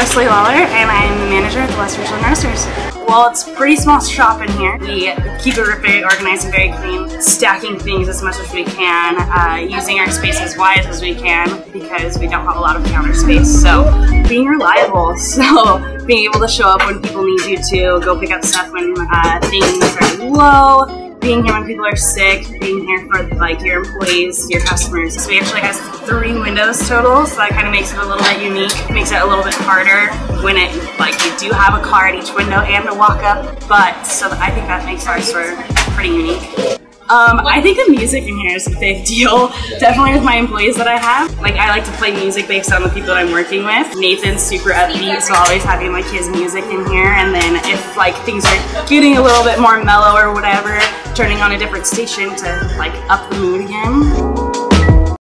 Presley Lawler, and I'm the manager at the West Richland Roasters. Well, it's a pretty small shop in here. We keep it very organized and very clean, stacking things as much as we can, uh, using our space as wide as we can because we don't have a lot of counter space. So being reliable, so being able to show up when people need you to, go pick up stuff when uh, things are low, being here when people are sick, being here for like your employees, your customers. So we actually have three windows total, so that kind of makes it a little bit unique. Makes it a little bit harder when it like you do have a car at each window and a walk up. But so I think that makes our store pretty unique. Um, I think the music in here is a big deal. Definitely with my employees that I have. Like I like to play music based on the people that I'm working with. Nathan's super upbeat, so always having like his music in here. And then if like things are getting a little bit more mellow or whatever, turning on a different station to like up the mood again.